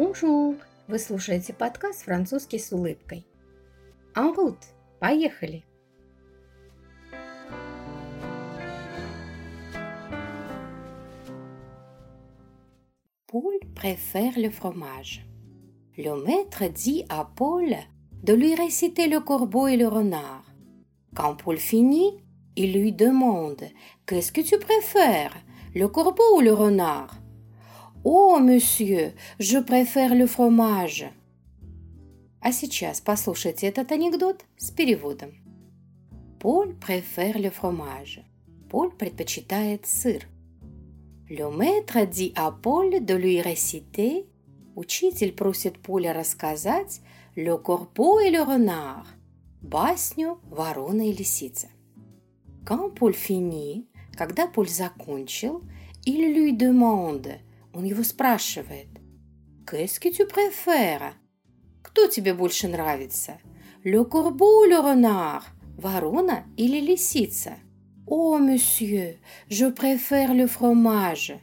Бонжур! Вы слушаете подкаст «Французский с улыбкой». En route! Поехали! Paul préfère le fromage. Le maître dit à Paul de lui réciter le corbeau et le renard. Quand Paul finit, il lui demande Qu'est-ce que tu préfères, le corbeau ou le renard «О, monsieur, je préfère le fromage». А сейчас послушайте этот анекдот с переводом. Поль préfère le fromage. Поль предпочитает сыр. Le maître dit à Paul de lui réciter. Учитель просит Поля рассказать le corbeau et le renard. Басню «Ворона и лисица». Quand Paul finit, когда Поль закончил, il lui demande – он его спрашивает. «Qu'est-ce que tu préfères?» «Кто тебе больше нравится?» «Le corbeau le renard?» «Ворона или лисица?» «О, monsieur, je préfère le fromage!»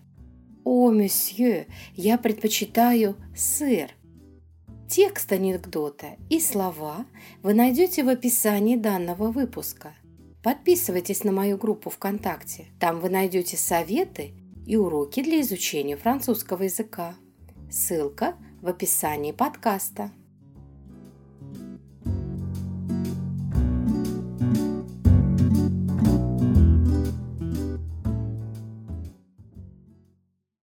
«О, monsieur, я предпочитаю сыр!» Текст анекдота и слова вы найдете в описании данного выпуска. Подписывайтесь на мою группу ВКонтакте. Там вы найдете советы и уроки для изучения французского языка. Ссылка в описании подкаста.